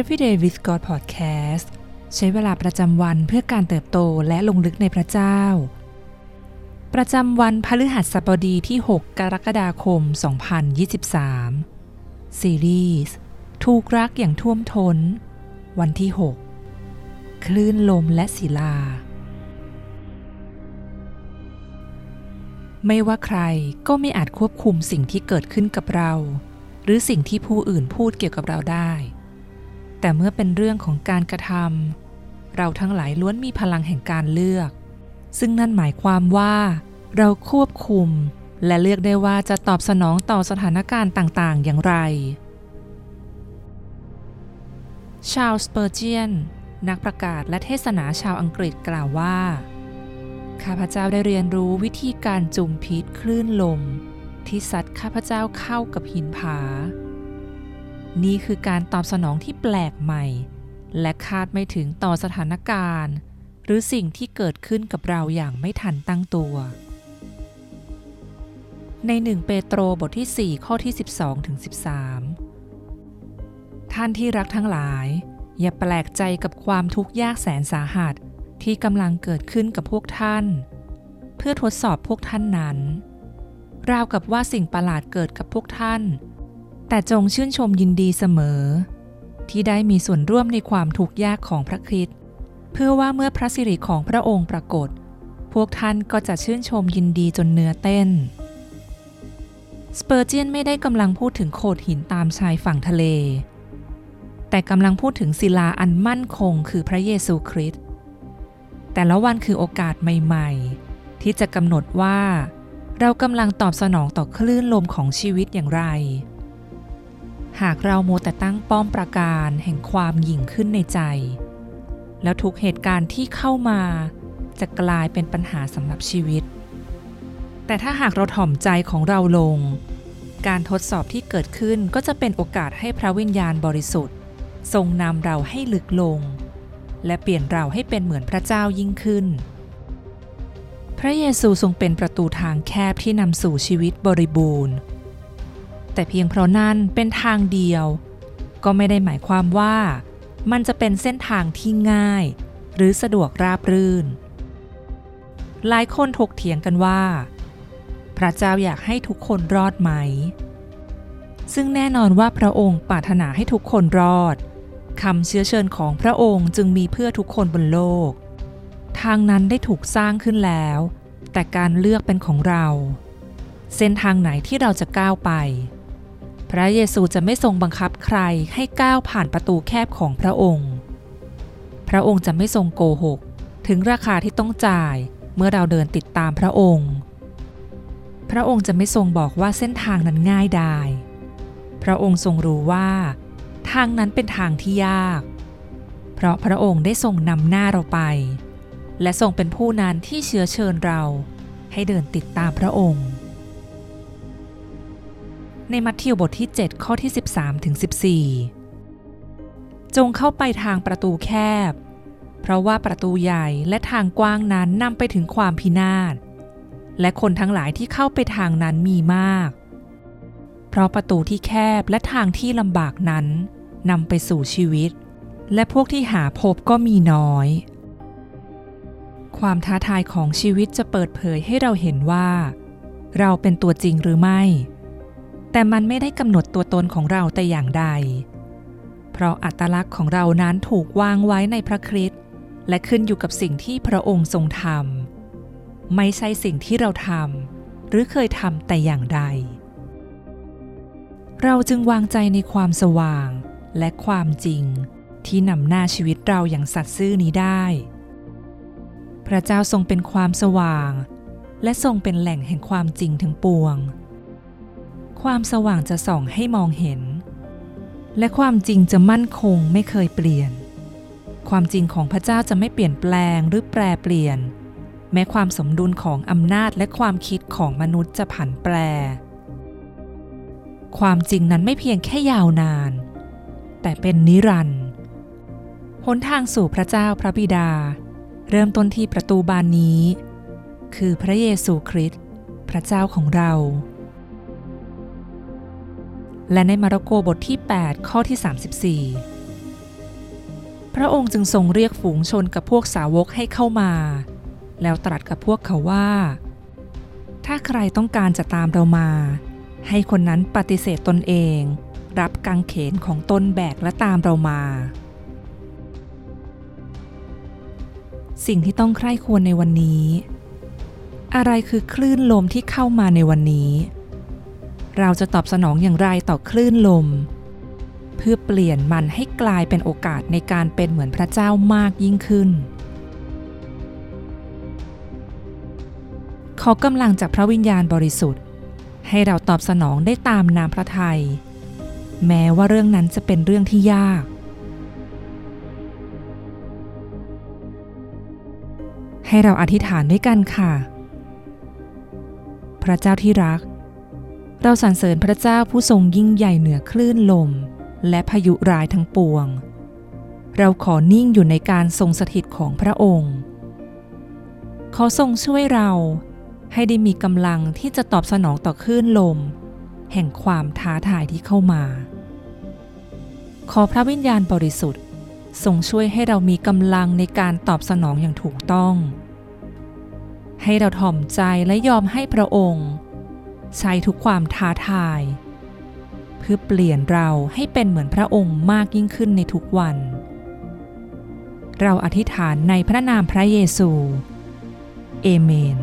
Everyday with God Podcast ใช้เวลาประจำวันเพื่อการเติบโตและลงลึกในพระเจ้า ประจำวันพฤหัสบดีที่ 6 กรกฎาคม 2023 ซีรีส์ถูกรักอย่างท่วมทน้น วันที่ 6 คลื่นลมและศิลา ไม่ว่าใครก็ไม่อาจควบคุมสิ่งที่เกิดขึ้นกับเรา หรือสิ่งที่ผู้อื่นพูดเกี่ยวกับเราได้ แต่เมื่อเป็นเรื่องของการกระทำเราทั้งหลายล้วนมีพลังแห่งการเลือก ซึ่งนั่นหมายความว่า เราควบคุม และเลือกได้ว่าจะตอบสนองต่อสถานการณ์ต่างๆ อย่างไร ชาวสเปอร์เจียน นักประกาศและเทศนาชาวอังกฤษกล่าวว่า ข้าพเจ้าได้เรียนรู้วิธีการจุมพิษคลื่นลม ที่ซัดข้าพเจ้าเข้ากับหินผา นี่คือการตอบสนองที่แปลกใหม่ และคาดไม่ถึงต่อสถานการณ์ หรือสิ่งที่เกิดขึ้นกับเราอย่างไม่ทันตั้งตัว ในหนึ่งเปโตรบทที่ 4 ข้อที่ 12ถึง13 ท่านที่รักทั้งหลาย อย่าแปลกใจกับความทุกข์ยากแสนสาหัสที่กำลังเกิดขึ้นกับพวกท่าน เพื่อทดสอบพวกท่านนั้น ราวกับว่าสิ่งประหลาดเกิดกับพวกท่าน แต่จงชื่นชมยินดีเสมอ ที่ได้มีส่วนร่วมในความทุกข์ยากของพระคริสต์เพื่อว่าเมื่อพระสิริของพระองค์ปรากฏ พวกท่านก็จะชื่นชมยินดีจนเนื้อเต้น สเปอร์เจียนไม่ได้กำลังพูดถึงโขดหินตามชายฝั่งทะเล แต่กำลังพูดถึงศิลาอันมั่นคงคือพระเยซูคริสต์แต่ละวันคือโอกาสใหม่ ๆ ที่จะกำหนดว่า เรากำลังตอบสนองต่อคลื่นลมของชีวิตอย่างไร หากเราโมแต่ตั้งป้อมประการแห่งความหยิ่งขึ้นในใจ แล้วทุกเหตุการณ์ที่เข้ามา จะกลายเป็นปัญหาสำหรับชีวิต แต่ถ้าหากเราถ่อมใจของเราลง การทดสอบที่เกิดขึ้นก็จะเป็นโอกาสให้พระวิญญาณบริสุทธิ์ ทรงนำเราให้ลึกลง และเปลี่ยนเราให้เป็นเหมือนพระเจ้ายิ่งขึ้น พระเยซูทรงเป็นประตูทางแคบที่นำสู่ชีวิตบริบูรณ์ แต่เพียงเพราะนั่นเป็นทางเดียว ก็ไม่ได้หมายความว่า มันจะเป็นเส้นทางที่ง่าย หรือสะดวกราบรื่น หลายคนถกเถียงกันว่า พระเจ้าอยากให้ทุกคนรอดไหม ซึ่งแน่นอนว่าพระองค์ปรารถนาให้ทุกคนรอดคำเชื้อเชิญของพระองค์จึงมีเพื่อทุกคนบนโลก ทางนั้นได้ถูกสร้างขึ้นแล้ว แต่การเลือกเป็นของเรา เส้นทางไหนที่เราจะก้าวไป พระเยซูจะไม่ทรงบังคับใครให้ก้าวผ่านประตูแคบของพระองค์ พระองค์จะไม่ทรงโกหก ถึงราคาที่ต้องจ่ายเมื่อเราเดินติดตามพระองค์ พระองค์จะไม่ทรงบอกว่าเส้นทางนั้นง่ายดาย พระองค์ทรงรู้ว่า ทางนั้นเป็นทางที่ยาก เพราะพระองค์ได้ทรงนำหน้าเราไป และทรงเป็นผู้นั้นที่เชื้อเชิญเราให้เดินติดตามพระองค์ ในมัทธิวบทที่ 7 ข้อที่ 13ถึง14 จงเข้าไปทางประตูแคบ เพราะว่าประตูใหญ่และทางกว้างนั้นนำไปถึงความพินาศ และคนทั้งหลายที่เข้าไปทางนั้นมีมาก เพราะประตูที่แคบและทางที่ลำบากนั้นนำไปสู่ชีวิต และพวกที่หาพบก็มีน้อย ความท้าทายของชีวิตจะเปิดเผยให้เราเห็นว่า เราเป็นตัวจริงหรือไม่ แต่มันไม่ได้กำหนดตัวตนของเราแต่อย่างใด เพราะอัตลักษณ์ของเรานั้นถูกวางไว้ในพระคริสต์และขึ้นอยู่กับสิ่งที่พระองค์ทรงทำไม่ใช่สิ่งที่เราทำหรือเคยทำแต่อย่างใด เราจึงวางใจในความสว่างและความจริงที่นำหน้าชีวิตเราอย่างสัตย์ซื่อนี้ได้ พระเจ้าทรงเป็นความสว่าง และทรงเป็นแหล่งแห่งความจริงทั้งปวง ความสว่างจะส่องให้มองเห็น และความจริงจะมั่นคงไม่เคยเปลี่ยน ความจริงของพระเจ้าจะไม่เปลี่ยนแปลงหรือแปรเปลี่ยน แม้ความสมดุลของอำนาจและความคิดของมนุษย์จะผันแปร ความจริงนั้นไม่เพียงแค่ยาวนาน แต่เป็นนิรันดร์หนทางสู่พระเจ้าพระบิดา เริ่มต้นที่ประตูบานนี้ คือพระเยซูคริสต์พระเจ้าของเรา และในมาระโกบทที่ 8 ข้อที่ 34 พระองค์จึงทรงเรียกฝูงชนกับพวกสาวกให้เข้ามา แล้วตรัสกับพวกเขาว่า ถ้าใครต้องการจะตามเรามา ให้คนนั้นปฏิเสธตนเอง รับกางเขนของตนแบกและตามเรามา สิ่งที่ต้องใคร่ควรในวันนี้ อะไรคือคลื่นลมที่เข้ามาในวันนี้ เราจะตอบสนองอย่างไรต่อคลื่นลม เพื่อเปลี่ยนมันให้กลายเป็นโอกาสในการเป็นเหมือนพระเจ้ามากยิ่งขึ้น ขอกำลังจากพระวิญญาณบริสุทธิ์ ให้เราตอบสนองได้ตามนามพระทัยแม้ว่าเรื่องนั้นจะเป็นเรื่องที่ยาก ให้เราอธิษฐานด้วยกันค่ะ พระเจ้าที่รัก เราสรรเสริญพระเจ้าผู้ทรงยิ่งใหญ่เหนือคลื่นลม และพายุร้ายทั้งปวง เราขอนิ่งอยู่ในการทรงสถิตของพระองค์ ขอทรงช่วยเราให้ได้มีกำลังที่จะตอบสนองต่อคลื่นลม แห่งความท้าทายที่เข้ามา ขอพระวิญญาณบริสุทธิ์ทรงช่วยให้เรามีกำลังในการตอบสนองอย่างถูกต้อง ให้เราถ่อมใจและยอมให้พระองค์ ใช้ทุกความท้าทาย เพื่อเปลี่ยนเราให้เป็นเหมือนพระองค์มากยิ่งขึ้นในทุกวัน เราอธิษฐานในพระนามพระเยซู เอเมน